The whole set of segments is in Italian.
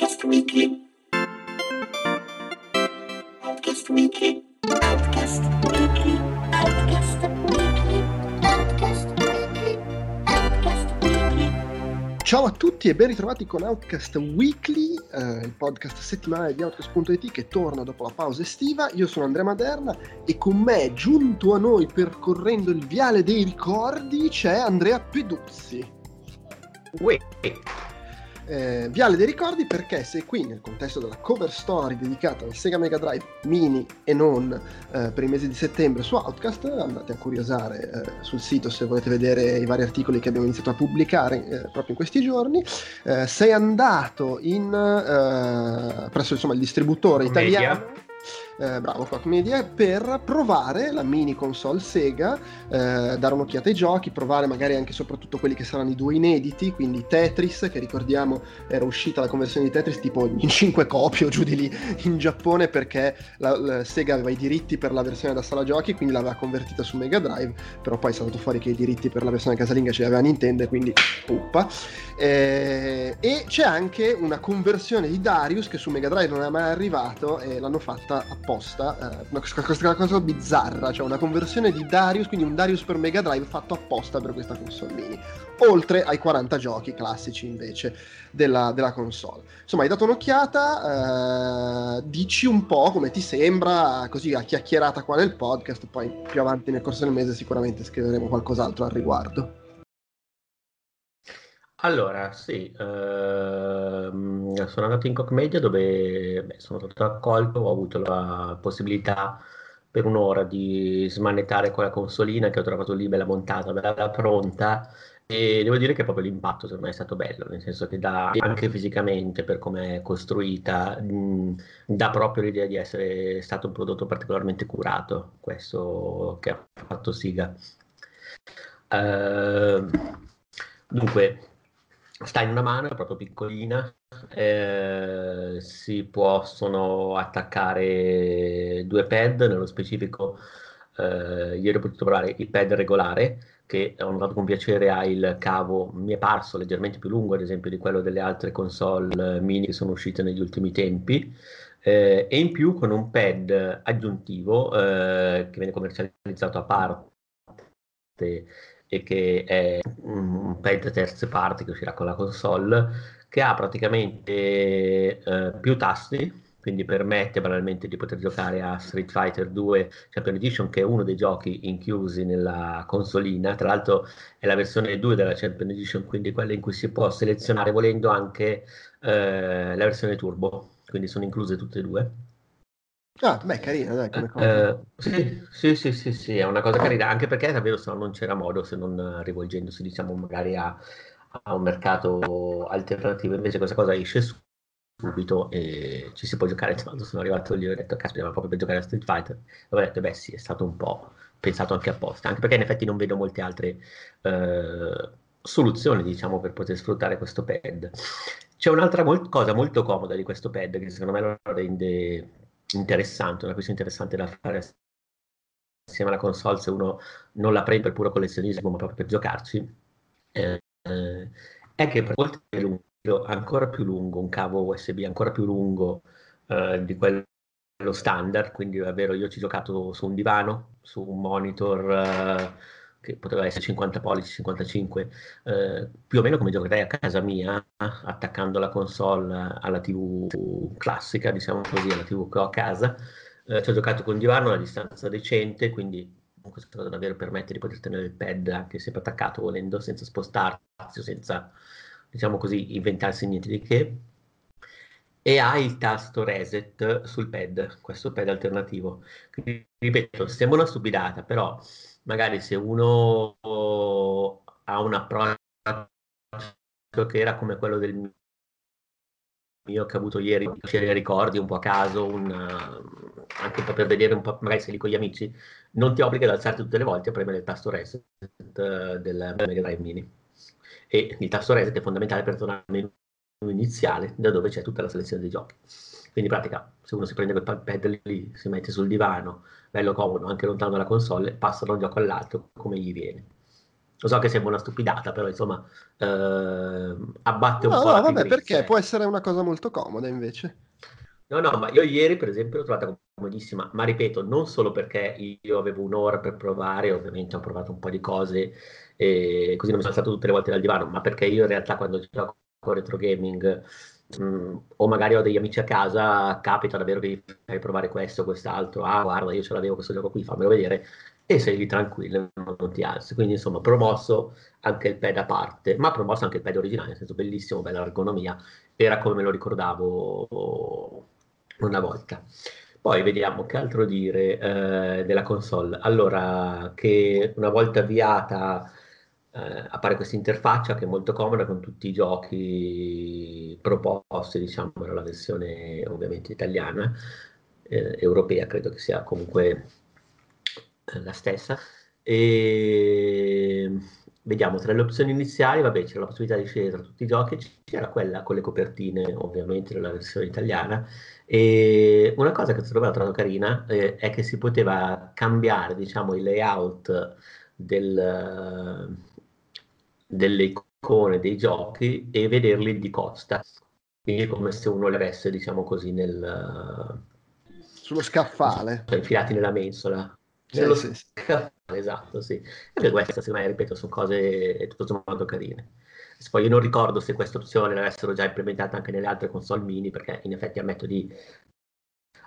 Outcast Weekly. Outcast Weekly. Outcast Weekly. Outcast Weekly. Outcast Weekly. Outcast Weekly. Ciao a tutti e ben ritrovati con Outcast Weekly, eh, il podcast settimanale di Outcast.it che torna dopo la pausa estiva. Io sono Andrea Maderna e con me, giunto a noi percorrendo il viale dei ricordi, c'è Andrea Peduzzi. Uè, Eh, viale dei ricordi perché se qui nel contesto della cover story dedicata al Sega Mega Drive Mini e non eh, per i mesi di settembre su Outcast, andate a curiosare eh, sul sito se volete vedere i vari articoli che abbiamo iniziato a pubblicare eh, proprio in questi giorni. Eh, sei andato in, eh, presso insomma, il distributore Media. Eh, bravo Koch Media per provare la mini console Sega eh, dare un'occhiata ai giochi provare magari anche soprattutto quelli che saranno i due inediti quindi Tetris che ricordiamo era uscita la conversione di Tetris tipo in 5 copie o giù di lì in Giappone perché la, la Sega aveva i diritti per la versione da sala giochi quindi l'aveva convertita su Mega Drive però poi è saltato fuori che i diritti per la versione casalinga ce li aveva Nintendo quindi puppa eh, e c'è anche una conversione di Darius che su Mega Drive non è mai arrivato e l'hanno fatta apposta eh, una, questa cosa bizzarra cioè una conversione di Darius quindi un Darius per Mega Drive fatto apposta per questa console mini oltre ai 40 giochi classici invece della, della console. Insomma hai dato un'occhiata eh, dici un po' come ti sembra così a chiacchierata qua nel podcast poi più avanti nel corso del mese sicuramente scriveremo qualcos'altro al riguardo allora sì, ehm, sono andato in Koch Media dove beh, sono stato accolto, ho avuto la possibilità per un'ora di smanettare quella consolina che ho trovato lì bella montata, bella pronta e devo dire che proprio l'impatto secondo me è stato bello, nel senso che dà anche fisicamente per come è costruita, mh, dà proprio l'idea di essere stato un prodotto particolarmente curato, questo che ha fatto Siga. Ehm, dunque, sta in una mano, è proprio piccolina, eh, si possono attaccare due pad, nello specifico eh, ieri ho potuto provare il pad regolare, che ho notato con piacere ha il cavo, mi è parso leggermente più lungo ad esempio di quello delle altre console eh, mini che sono uscite negli ultimi tempi, eh, e in più con un pad aggiuntivo eh, che viene commercializzato a parte e che è un pad terze parti che uscirà con la console, che ha praticamente eh, più tasti, quindi permette banalmente di poter giocare a Street Fighter 2 Champion Edition, che è uno dei giochi inclusi nella consolina, tra l'altro è la versione 2 della Champion Edition, quindi quella in cui si può selezionare volendo anche eh, la versione turbo, quindi sono incluse tutte e due. Ah beh carina dai come cosa. Eh, sì, sì, sì, sì, sì, è una cosa carina, anche perché davvero se no non c'era modo, se non rivolgendosi diciamo magari a, a un mercato alternativo, invece questa cosa esce su- subito e ci si può giocare, quando sono arrivato lì ho detto, caspita, ma proprio per giocare a Street Fighter, ho detto, beh sì, è stato un po' pensato anche apposta, anche perché in effetti non vedo molte altre eh, soluzioni, diciamo, per poter sfruttare questo pad. C'è un'altra mol- cosa molto comoda di questo pad che secondo me lo rende interessante, una questione interessante da fare assieme alla console se uno non la prende per puro collezionismo ma proprio per giocarci, eh, è che per oltre che lungo, ancora più lungo, un cavo USB ancora più lungo eh, di quello standard, quindi è vero, io ci ho giocato su un divano, su un monitor eh, che poteva essere 50 pollici, 55, eh, più o meno come giocherei a casa mia, attaccando la console alla TV classica, diciamo così, alla TV che ho a casa. Eh, ci ho giocato con un divano a distanza decente, quindi questa cosa davvero permette di poter tenere il pad anche sempre attaccato volendo, senza spostarsi senza, diciamo così, inventarsi niente di che. E ha il tasto reset sul pad, questo pad alternativo. Quindi, ripeto, sembra una stupidata, però magari se uno ha un approccio che era come quello del mio che ho avuto ieri, ci ricordi un po' a caso, un, uh, anche un po' per vedere un po', magari sei lì con gli amici, non ti obbliga ad alzarti tutte le volte a premere il tasto reset uh, del Mega Drive Mini. E il tasto reset è fondamentale per tornare al menu iniziale, da dove c'è tutta la selezione dei giochi. Quindi in pratica, se uno si prende quel pad lì, si mette sul divano, bello comodo, anche lontano dalla console, passa da un gioco all'altro come gli viene. Lo so che sembra una stupidata, però insomma eh, abbatte un no, po' no, la vabbè, perché può essere una cosa molto comoda invece. No, no, ma io ieri per esempio l'ho trovata comodissima, ma ripeto, non solo perché io avevo un'ora per provare, ovviamente ho provato un po' di cose e così non mi sono stato tutte le volte dal divano, ma perché io in realtà quando gioco a retro gaming mh, o magari ho degli amici a casa, capita davvero che fai provare questo o quest'altro, ah guarda io ce l'avevo questo gioco qui, fammelo vedere, e sei lì tranquillo, non ti alzi. Quindi insomma promosso anche il pad a parte, ma promosso anche il pad originale, nel senso bellissimo, bella ergonomia, era come me lo ricordavo una volta. Poi vediamo che altro dire eh, della console. Allora, che una volta avviata eh, appare questa interfaccia che è molto comoda con tutti i giochi proposti, diciamo, nella versione ovviamente italiana, eh, europea, credo che sia comunque eh, la stessa. E vediamo tra le opzioni iniziali, vabbè, c'era la possibilità di scegliere tra tutti i giochi, c'era quella con le copertine, ovviamente, nella versione italiana. E una cosa che ho trovato carina eh, è che si poteva cambiare, diciamo, il layout del, delle icone dei giochi e vederli di costa. Quindi è come se uno li avesse, diciamo così, nel, Sullo scaffale. cioè, infilati nella mensola. Sì, Nello sì, scaffale, esatto, sì. E queste, secondo me, ripeto, sono cose tutto sommato carine. Poi io non ricordo se questa opzione l'avessero già implementata anche nelle altre console mini, perché in effetti ammetto di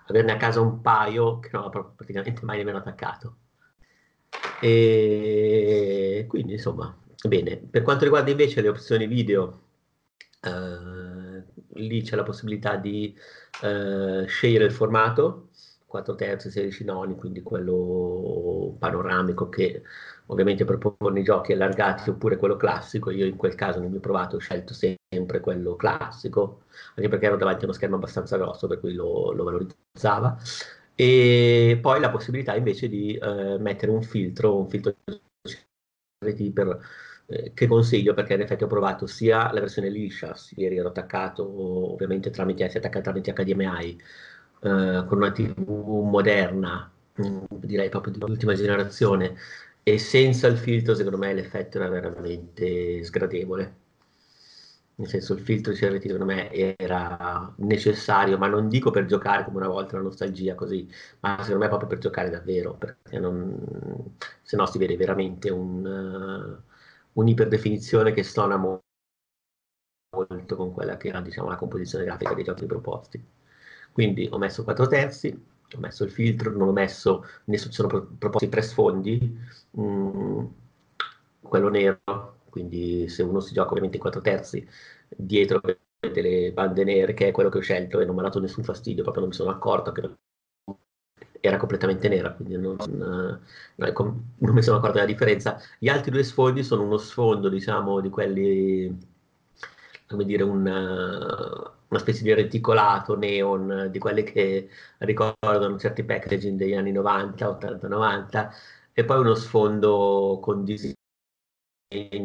averne a casa un paio che non ho praticamente mai nemmeno attaccato. E quindi, insomma, bene. Per quanto riguarda invece le opzioni video, eh, lì c'è la possibilità di eh, scegliere il formato 4 terzi, 16 noni, quindi quello panoramico che ovviamente propone i giochi allargati oppure quello classico. Io in quel caso nel mio provato ho scelto sempre quello classico, anche perché ero davanti a uno schermo abbastanza grosso, per cui lo, lo valorizzava. E poi la possibilità invece di eh, mettere un filtro, un filtro per, eh, che consiglio perché in effetti ho provato sia la versione liscia, ieri ero attaccato ovviamente tramite, si attacca tramite HDMI, eh, con una TV moderna, mh, direi proprio di ultima generazione, e senza il filtro secondo me l'effetto era veramente sgradevole. Nel senso il filtro di CRT secondo me era necessario, ma non dico per giocare come una volta la nostalgia così, ma secondo me proprio per giocare davvero, perché non, se no si vede veramente un, uh, un'iperdefinizione che stona mo- molto con quella che era diciamo, la composizione grafica dei giochi proposti. Quindi ho messo 4 terzi, ho messo il filtro, non ho messo, ne sono pro- proposti tre sfondi, mm, quello nero, quindi se uno si gioca ovviamente in 4 terzi, dietro avete le bande nere, che è quello che ho scelto e non mi ha dato nessun fastidio, proprio non mi sono accorto che era completamente nera, quindi non, non, non mi sono accorto della differenza. Gli altri due sfondi sono uno sfondo, diciamo, di quelli, come dire, un una specie di reticolato neon di quelli che ricordano certi packaging degli anni 90, 80, 90 e poi uno sfondo con disegni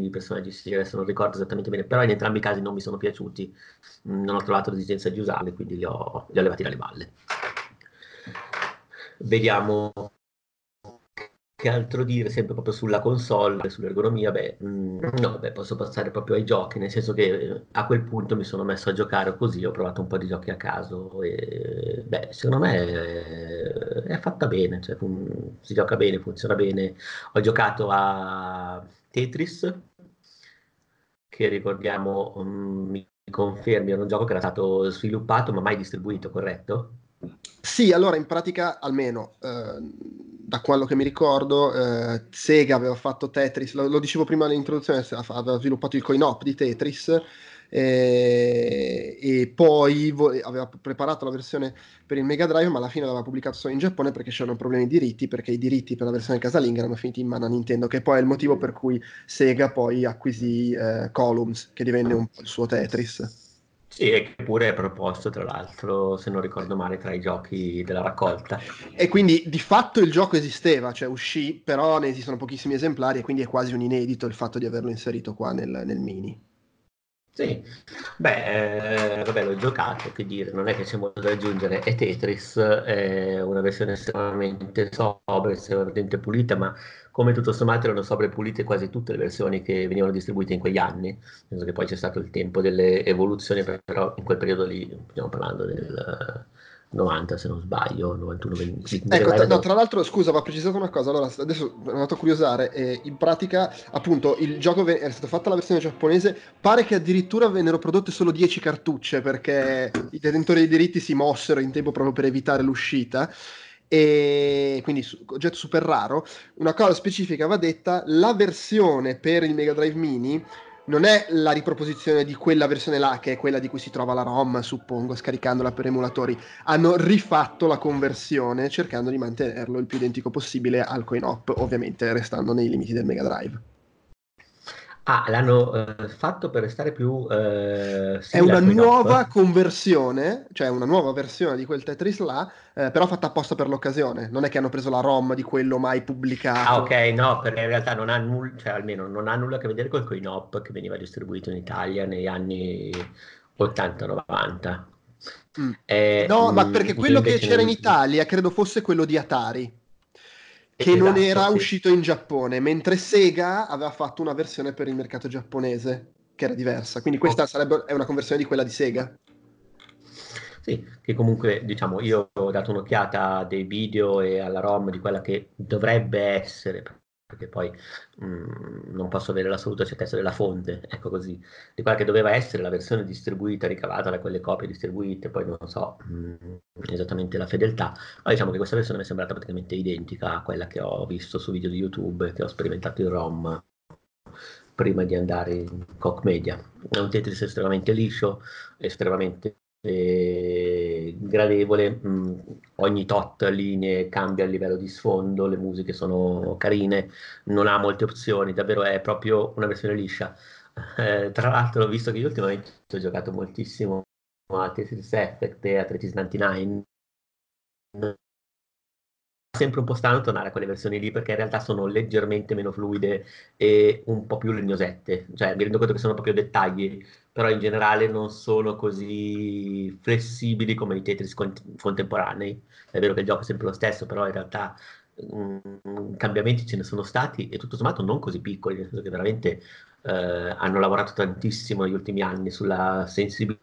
di personaggi sì, adesso non ricordo esattamente bene però in entrambi i casi non mi sono piaciuti non ho trovato l'esigenza di usarli quindi li ho, li ho levati dalle balle vediamo che altro dire sempre proprio sulla console, sull'ergonomia, beh, mh, no, beh, posso passare proprio ai giochi, nel senso che eh, a quel punto mi sono messo a giocare così, ho provato un po' di giochi a caso e beh, secondo me è, è fatta bene, cioè, um, si gioca bene, funziona bene. Ho giocato a Tetris, che ricordiamo, um, mi confermi, era un gioco che era stato sviluppato ma mai distribuito, corretto? Sì, allora in pratica almeno eh, da quello che mi ricordo eh, Sega aveva fatto Tetris, lo, lo dicevo prima nell'introduzione, aveva sviluppato il coin-op di Tetris eh, e poi vo- aveva preparato la versione per il Mega Drive ma alla fine l'aveva pubblicato solo in Giappone perché c'erano problemi di diritti perché i diritti per la versione casalinga erano finiti in mano a Nintendo che poi è il motivo per cui Sega poi acquisì eh, Columns che divenne un po' il suo Tetris. Sì, e che pure è proposto, tra l'altro, se non ricordo male, tra i giochi della raccolta. E quindi di fatto il gioco esisteva, cioè uscì, però ne esistono pochissimi esemplari e quindi è quasi un inedito il fatto di averlo inserito qua nel, nel mini. Sì, beh, eh, vabbè, l'ho giocato, che dire, non è che c'è molto da aggiungere. E Tetris è una versione estremamente sobria, estremamente pulita, ma come tutto sommato erano sobre pulite quasi tutte le versioni che venivano distribuite in quegli anni. Penso che poi c'è stato il tempo delle evoluzioni, però in quel periodo lì, stiamo parlando del 90 se non sbaglio, 91, 20. Ecco, tra, no, tra l'altro, scusa, va precisato una cosa. Allora, adesso sono andato a curiosare. Eh, in pratica, appunto, il gioco ve- era stata fatta la versione giapponese. Pare che addirittura vennero prodotte solo 10 cartucce perché i detentori dei diritti si mossero in tempo proprio per evitare l'uscita. E quindi oggetto super raro. Una cosa specifica va detta: la versione per il Mega Drive Mini non è la riproposizione di quella versione là, che è quella di cui si trova la ROM, suppongo, scaricandola per emulatori. Hanno rifatto la conversione cercando di mantenerlo il più identico possibile al coin-op, ovviamente restando nei limiti del Mega Drive. Ah, l'hanno eh, fatto per restare più... Eh, è una nuova conversione, cioè una nuova versione di quel Tetris là, eh, però fatta apposta per l'occasione. Non è che hanno preso la ROM di quello mai pubblicato. Ah, ok, no, perché in realtà non ha nulla, cioè almeno non ha nulla a che vedere col coin-op che veniva distribuito in Italia negli anni 80-90. Mm. Eh, no, ma mm, perché quello che c'era in Italia credo fosse quello di Atari che esatto, non era sì. uscito in Giappone, mentre Sega aveva fatto una versione per il mercato giapponese che era diversa. Quindi questa oh. sarebbe è una conversione di quella di Sega. Sì, che comunque diciamo io ho dato un'occhiata dei video e alla ROM di quella che dovrebbe essere, perché poi mh, mm, non posso avere l'assoluta certezza della fonte, ecco così, di quella che doveva essere la versione distribuita, ricavata da quelle copie distribuite, poi non so mh, mm, esattamente la fedeltà, ma diciamo che questa versione mi è sembrata praticamente identica a quella che ho visto su video di YouTube, che ho sperimentato in ROM prima di andare in Coq Media. È un Tetris estremamente liscio, estremamente eh, gradevole, mh, mm, ogni tot linee cambia il livello di sfondo, le musiche sono carine, non ha molte opzioni, davvero è proprio una versione liscia. Eh, tra l'altro, visto che io ultimamente ho giocato moltissimo a Tetris Effect e a Tetris 99, sempre un po' strano tornare a quelle versioni lì perché in realtà sono leggermente meno fluide e un po' più legnosette, cioè mi rendo conto che sono proprio dettagli, però in generale non sono così flessibili come i Tetris cont- contemporanei. È vero che il gioco è sempre lo stesso, però in realtà um, cambiamenti ce ne sono stati e tutto sommato non così piccoli, nel senso che veramente eh, hanno lavorato tantissimo negli ultimi anni sulla sensibilità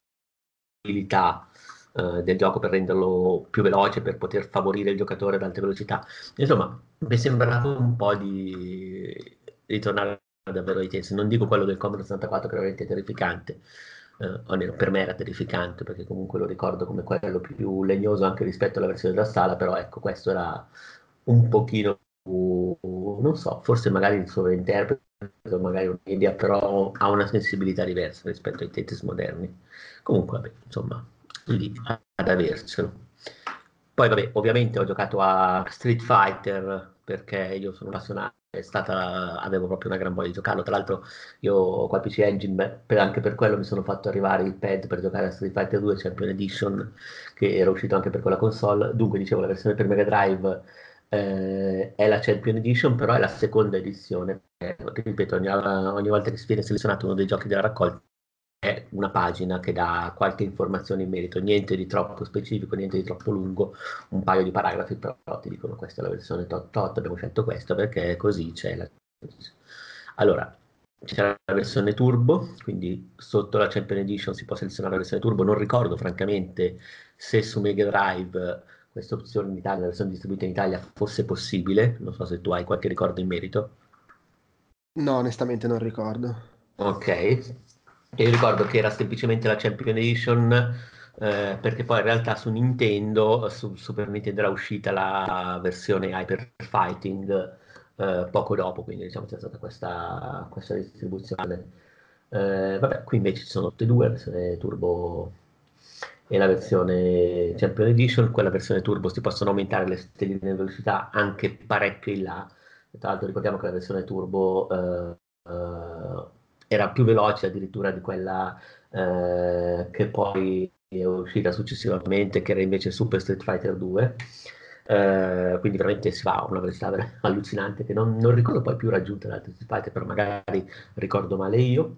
eh, del gioco per renderlo più veloce, per poter favorire il giocatore ad alta velocità. Insomma, mi sembrava un po' di ritornare davvero ai tempi. Non dico quello del Commodore 64 che era veramente terrificante, eh, almeno per me era terrificante perché comunque lo ricordo come quello più legnoso anche rispetto alla versione da sala, però ecco, questo era un pochino non so, forse magari il sovrainterpreto, magari un'idea, però ha una sensibilità diversa rispetto ai Tetris moderni. Comunque, vabbè, insomma, lì ad avercelo. Poi vabbè, ovviamente ho giocato a Street Fighter perché io sono appassionato, è stata, avevo proprio una gran voglia di giocarlo. Tra l'altro io qua PC Engine, per, anche per quello mi sono fatto arrivare il pad per giocare a Street Fighter 2 Champion Edition, che era uscito anche per quella console. Dunque, dicevo, la versione per Mega Drive eh, è la Champion Edition, però è la seconda edizione. Eh, ripeto, ogni, ogni volta che si viene selezionato uno dei giochi della raccolta è una pagina che dà qualche informazione in merito, niente di troppo specifico, niente di troppo lungo, un paio di paragrafi, però ti dicono questa è la versione tot tot, abbiamo scelto questo perché così c'è la... Allora, c'è la versione turbo, quindi sotto la Champion Edition si può selezionare la versione turbo, non ricordo francamente se su Mega Drive questa opzione in Italia, la versione distribuita in Italia fosse possibile, non so se tu hai qualche ricordo in merito. No, onestamente non ricordo. Ok, io ricordo che era semplicemente la Champion Edition eh, perché poi in realtà su Nintendo, su Super Nintendo era uscita la versione Hyper Fighting eh, poco dopo, quindi diciamo c'è stata questa, questa distribuzione. Eh, vabbè, qui invece ci sono tutte e due, la versione Turbo e la versione Champion Edition. Quella versione Turbo si possono aumentare le stelline di velocità anche parecchio in là. Tra l'altro ricordiamo che la versione Turbo era più veloce addirittura di quella eh, che poi è uscita successivamente, che era invece Super Street Fighter 2. Eh, quindi veramente si va a una velocità allucinante che non, non ricordo poi più raggiunta da Street Fighter, però magari ricordo male io.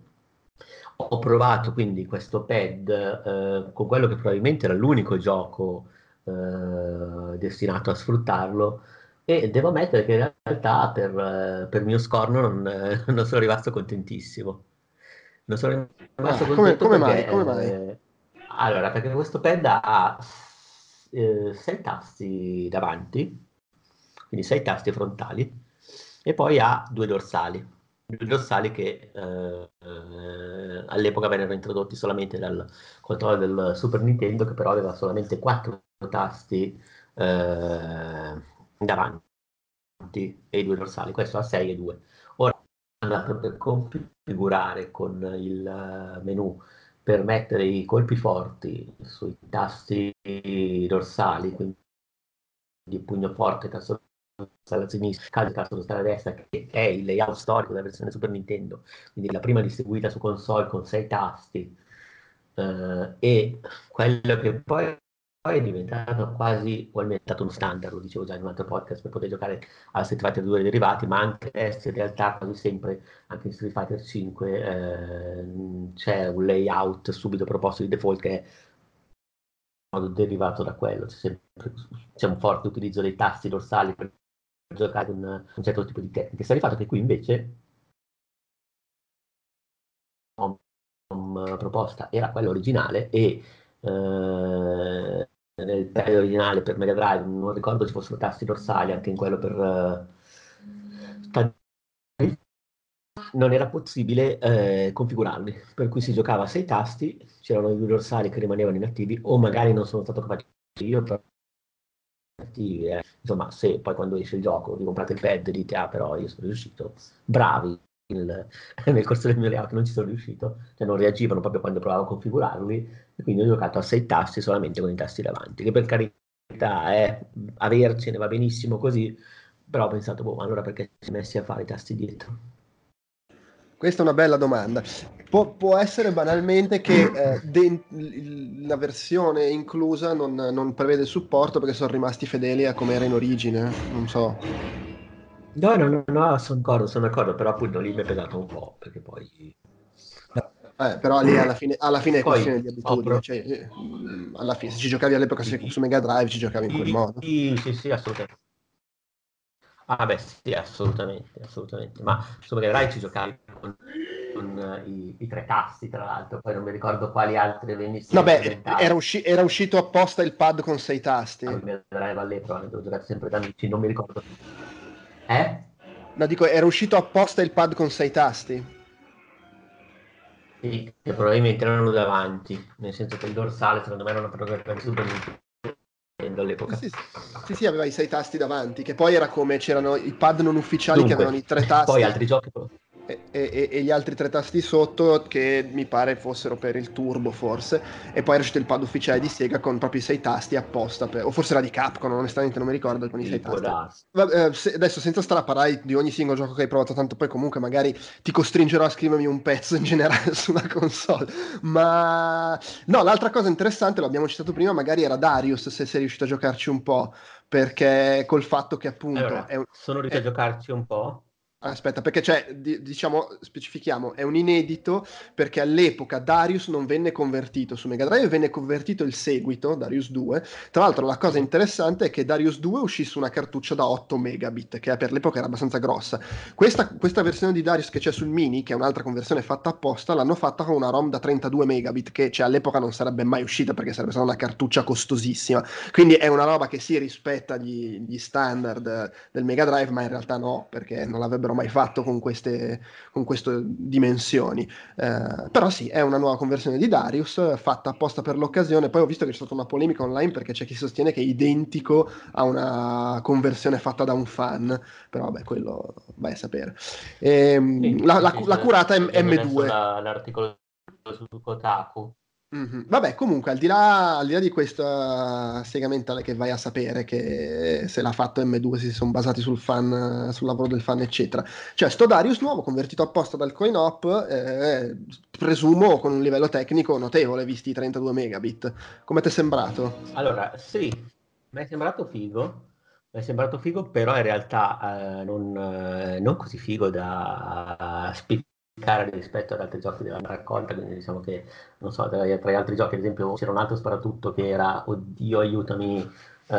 ho provato quindi questo pad eh, con quello che probabilmente era l'unico gioco eh, destinato a sfruttarlo e devo ammettere che in realtà per, eh, per mio scorno non, non, sono rimasto contentissimo. Non sono rimasto ah, come, come perché, mai? Come mai? Eh, allora, perché questo pad ha eh, sei tasti davanti, quindi sei tasti frontali, e poi ha due dorsali. Due dorsali che eh, eh, all'epoca vennero introdotti solamente dal controllo del Super Nintendo, che però aveva solamente quattro tasti eh, davanti e i due dorsali. Questo ha 6 e 2. Ora, per configurare con il menu per mettere i colpi forti sui tasti dorsali, quindi pugno forte, tasto alla sinistra, calcio, tasto dorsale a destra, che è il layout storico della versione Super Nintendo, quindi la prima distribuita su console con sei tasti, eh, e quello che poi poi è diventato quasi, o almeno è diventato uno standard, lo dicevo già in un altro podcast, per poter giocare alla Street Fighter 2 derivati, ma anche adesso in realtà quasi sempre, anche in Street Fighter 5, eh, c'è un layout subito proposto di default che è derivato da quello, c'è, sempre, c'è un forte utilizzo dei tasti dorsali per giocare un, un certo tipo di tecniche. Sta di fatto che qui invece proposta era quella originale e eh, nel periodo originale per Mega Drive, non ricordo ci fossero tasti dorsali, anche in quello per uh, non era possibile eh, configurarli, per cui si giocava a sei tasti, c'erano i due dorsali che rimanevano inattivi, o magari non sono stato capace io per attivi, eh. insomma, se poi quando esce il gioco vi comprate il pad dite ah però io sono riuscito, bravi, il, nel corso del mio layout non ci sono riuscito, cioè non reagivano proprio quando provavo a configurarli, e quindi ho giocato a sei tasti solamente con i tasti davanti, che per carità è eh, avercene va benissimo così, però ho pensato, boh, allora perché si è messi a fare i tasti dietro? Questa è una bella domanda. Pu- può essere banalmente che eh, de- la versione inclusa non, non, prevede supporto perché sono rimasti fedeli a come era in origine, non so. No, no, no, no sono d'accordo, sono d'accordo, però appunto lì mi è pesato un po', perché poi... Eh, però lì alla fine, alla fine è poi, questione di abitudine, oh, cioè, eh, alla fine se ci giocavi all'epoca sì, su Mega Drive ci giocavi in quel modo. Sì, sì, sì, assolutamente. Ah beh, sì, assolutamente, assolutamente. Ma su Mega Drive ci giocavi con, con uh, i, i, tre tasti, tra l'altro, poi non mi ricordo quali altre venissero. Vabbè, era, usci- era, uscito apposta il pad con sei tasti. Ah, Mega Drive all'epoca, devo giocare sempre da amici, non mi ricordo. Eh? No, dico, era uscito apposta il pad con sei tasti. Sì, che probabilmente erano davanti, nel senso che il dorsale secondo me era una programmazione super Nintendo all'epoca. Sì, sì, sì, aveva i sei tasti davanti, che poi era come c'erano i pad non ufficiali Dunque, che avevano i tre tasti. Poi altri giochi e, e, e, gli altri tre tasti sotto che mi pare fossero per il turbo forse. E poi era uscito il pad ufficiale di Sega con proprio i sei tasti apposta per, o forse era di Capcom onestamente non mi ricordo con i sei tasti. Vabbè, se, adesso senza stare a parlare di ogni singolo gioco che hai provato tanto poi comunque magari ti costringerò a scrivermi un pezzo in generale sulla console. Ma no l'altra cosa interessante l'abbiamo citato prima magari era Darius se sei riuscito a giocarci un po' perché col fatto che appunto allora, un, sono riuscito è, a giocarci un po' Aspetta, perché c'è, diciamo, specifichiamo, è un inedito perché all'epoca Darius non venne convertito su Mega Drive, venne convertito il seguito, Darius 2. Tra l'altro la cosa interessante è che Darius 2 uscì su una cartuccia da 8 megabit, che per l'epoca era abbastanza grossa. Questa, questa versione di Darius che c'è sul Mini, che è un'altra conversione fatta apposta, l'hanno fatta con una ROM da 32 megabit, che cioè, all'epoca non sarebbe mai uscita perché sarebbe stata una cartuccia costosissima. Quindi è una roba che si rispetta gli, gli standard del Mega Drive, ma in realtà no, perché non l'avrebbero avrebbero mai fatto con queste, con queste dimensioni. Eh, però sì, è una nuova conversione di Darius fatta apposta per l'occasione. Poi ho visto che c'è stata una polemica online perché c'è chi sostiene che è identico a una conversione fatta da un fan, però vabbè, quello vai a sapere. E, ehm, sì, la, la, la, curata è M2. L'articolo su Kotaku Mm-hmm. Vabbè, comunque, al di, là, al di là di questa segmentale che vai a sapere che se l'ha fatto M2 si sono basati sul fan, sul lavoro del fan, eccetera. Cioè, sto Darius nuovo, convertito apposta dal coin op, eh, presumo con un livello tecnico notevole, visti i 32 megabit. Come ti è sembrato? Allora, sì, mi è sembrato figo. Mi è sembrato figo, però in realtà eh, non, eh, non, così figo da uh, cara rispetto ad altri giochi della raccolta, quindi diciamo che, non so, tra, tra gli altri giochi, ad esempio, c'era un altro sparatutto che era, oddio, aiutami, eh,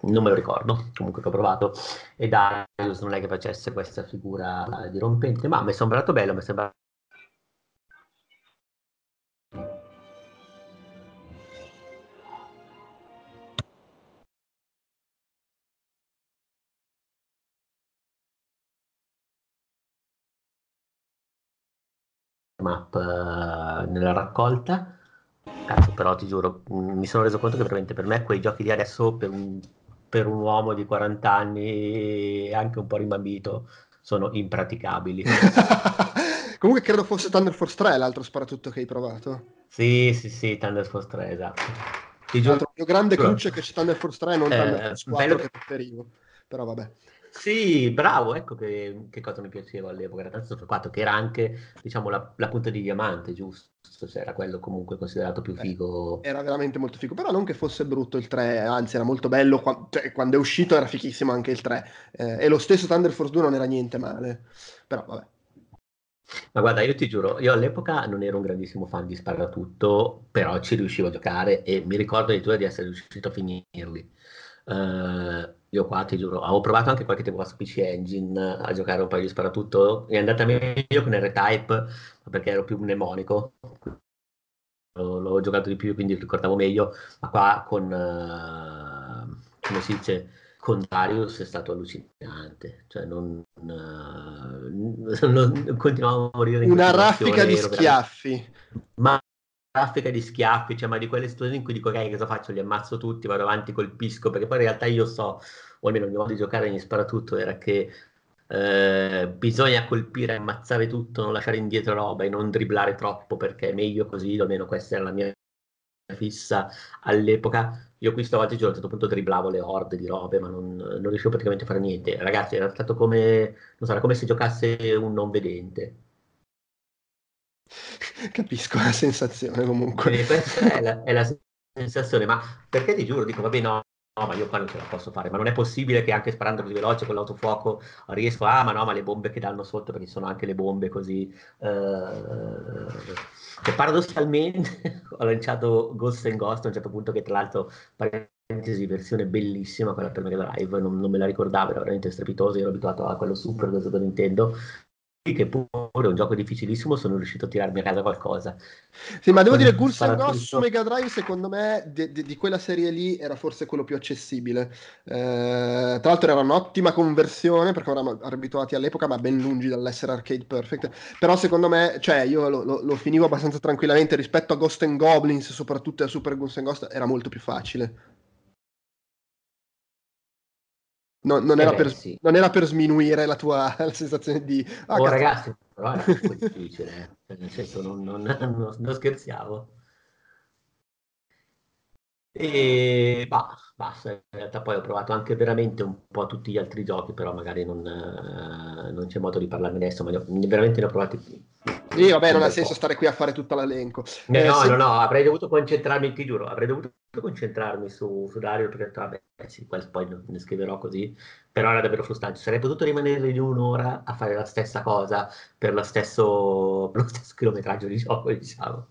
non me lo ricordo, comunque che ho provato, e Darius non è che facesse questa figura dirompente, ma mi è sembrato bello, mi è sembrato map uh, nella raccolta. Cazzo, però ti giuro, mm, mi sono reso conto che veramente per me quei giochi di adesso, per un, per un uomo di 40 anni e anche un po' rimbambito, sono impraticabili. Comunque credo fosse Thunder Force 3 l'altro sparatutto che hai provato. Sì, sì, sì, Thunder Force 3, esatto. Ti giuro. Il mio grande cruce che c'è Thunder Force 3 non eh, Thunder Force 4 bello... che preferivo. Però vabbè. Sì, bravo, ecco che, che cosa mi piaceva all'epoca, era tanto fatto che era anche, diciamo, la, la, punta di diamante, giusto? Cioè, era quello comunque considerato più figo. Era veramente molto figo, però non che fosse brutto il 3, anzi era molto bello, quando, cioè, quando è uscito era fichissimo anche il 3, eh, e lo stesso Thunder Force 2 non era niente male, però vabbè. Ma guarda, io ti giuro, io all'epoca non ero un grandissimo fan di Sparatutto, però ci riuscivo a giocare e mi ricordo addirittura di essere riuscito a finirli. Uh, io qua ti giuro, avevo provato anche qualche tempo fa su PC Engine a giocare un paio di sparatutto, è andata meglio con R-Type perché ero più mnemonico, l'ho giocato di più quindi ricordavo meglio, ma qua con, uh, come si dice, con Darius è stato allucinante, cioè non, uh, non continuavo a morire. Una raffica di schiaffi. Ma traffica di schiaffi, cioè, ma di quelle situazioni in cui dico, ok, cosa faccio? Li ammazzo tutti, vado avanti, colpisco, perché poi in realtà io so, o almeno il mio modo di giocare mi spara tutto, era che eh, bisogna colpire, ammazzare tutto, non lasciare indietro roba e non dribblare troppo, perché è meglio così, almeno questa era la mia fissa all'epoca. Io qui stavolta a un certo punto driblavo le horde di robe, ma non, non riuscivo praticamente a fare niente. Ragazzi, era stato come, so, era come se giocasse un non vedente Capisco la sensazione comunque. Questa è la, è la, sensazione, ma perché ti giuro, dico, vabbè no, no, ma io qua non ce la posso fare, ma non è possibile che anche sparando così veloce con l'autofuoco riesco, ah ma no, ma le bombe che danno sotto, perché sono anche le bombe così... Uh, che paradossalmente ho lanciato Ghost and Ghost a un certo punto che tra l'altro parentesi versione bellissima quella per Mega Drive non, non me la ricordavo era veramente strepitosa ero abituato a quello super del Super Nintendo che pure è un gioco difficilissimo, sono riuscito a tirarmi a casa qualcosa. Sì, ma devo dire, Ghouls and Ghost su Mega Drive, secondo me, de- de- di quella serie lì era forse quello più accessibile. Eh, tra l'altro era un'ottima conversione, perché eravamo abituati all'epoca, ma ben lungi dall'essere arcade perfect. Però secondo me, cioè, io lo, lo, lo finivo abbastanza tranquillamente rispetto a Ghost and Goblins, soprattutto a Super Ghouls and Ghost, era molto più facile. No, non, era eh beh, per, sì. non, era per, sminuire la tua la sensazione di... Ah, oh ragazzi, però era difficile, eh. nel senso non, non, non scherziavo. E bah, basta, in realtà poi ho provato anche veramente un po' tutti gli altri giochi, però magari non, eh, non c'è modo di parlarne adesso, ma ne, veramente ne ho provati sì, vabbè, non ha senso stare qui a fare tutto l'elenco. No, eh, no, se... no, no, avrei dovuto concentrarmi, ti giuro, avrei dovuto concentrarmi su, su Dario perché vabbè, sì, poi ne scriverò così, però era davvero frustrante. Sarei potuto rimanere di un'ora a fare la stessa cosa per lo stesso, per lo stesso chilometraggio di gioco, diciamo.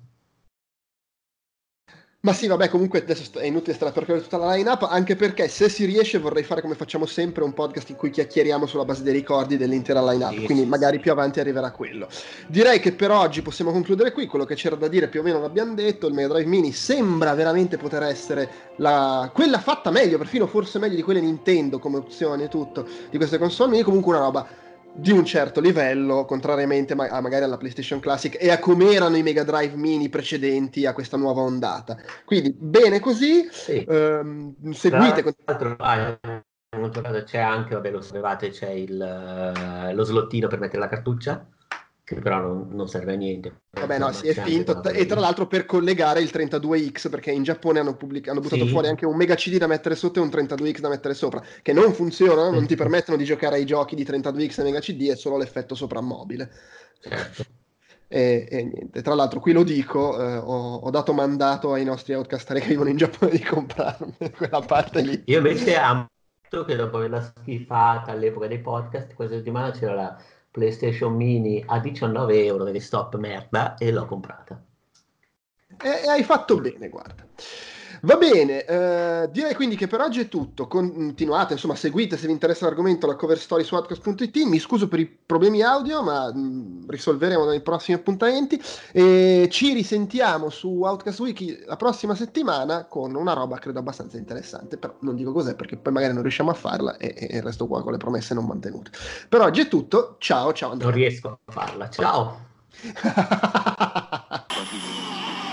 Ma sì, vabbè, comunque adesso è inutile stare a percorrere tutta la line-up, anche perché se si riesce vorrei fare come facciamo sempre un podcast in cui chiacchieriamo sulla base dei ricordi dell'intera line-up, sì, quindi sì, magari sì. più avanti arriverà quello. Direi che per oggi possiamo concludere qui, quello che c'era da dire più o meno l'abbiamo detto, il Mega Drive Mini sembra veramente poter essere la... quella fatta meglio, perfino forse meglio di quelle Nintendo come opzione e tutto, di queste console mini, comunque una roba di un certo livello, contrariamente ma- a magari alla PlayStation Classic e a come erano i Mega Drive mini precedenti a questa nuova ondata. Quindi bene così, sì. ehm, seguite. Tra l'altro, c'è anche, vabbè lo sapevate, c'è il, uh, lo slottino per mettere la cartuccia che però non, non, serve a niente. Vabbè, no, si è finto. E tra l'altro per collegare il 32X, perché in Giappone hanno, pubblic- hanno buttato sì. fuori anche un Mega CD da mettere sotto e un 32X da mettere sopra, che non funzionano, non ti permettono di giocare ai giochi di 32X e Mega CD, è solo l'effetto soprammobile. Certo. E, e, niente, tra l'altro qui lo dico, eh, ho, ho, dato mandato ai nostri outcastari che vivono in Giappone di comprarmi quella parte lì. Io invece ammetto che dopo averla schifata all'epoca dei podcast, questa settimana c'era la PlayStation Mini a 19 euro degli stop merda e l'ho comprata. E, e hai fatto bene, guarda. Va bene, eh, direi quindi che per oggi è tutto. Continuate, insomma, seguite se vi interessa l'argomento la cover story su outcast.it. Mi scuso per i problemi audio, ma mh, risolveremo nei prossimi appuntamenti. E ci risentiamo su Outcast Wiki la prossima settimana con una roba credo abbastanza interessante. Però non dico cos'è perché poi magari non riusciamo a farla e, e resto qua con le promesse non mantenute. Per oggi è tutto. Ciao, ciao Andrea. Non riesco a farla. Ciao.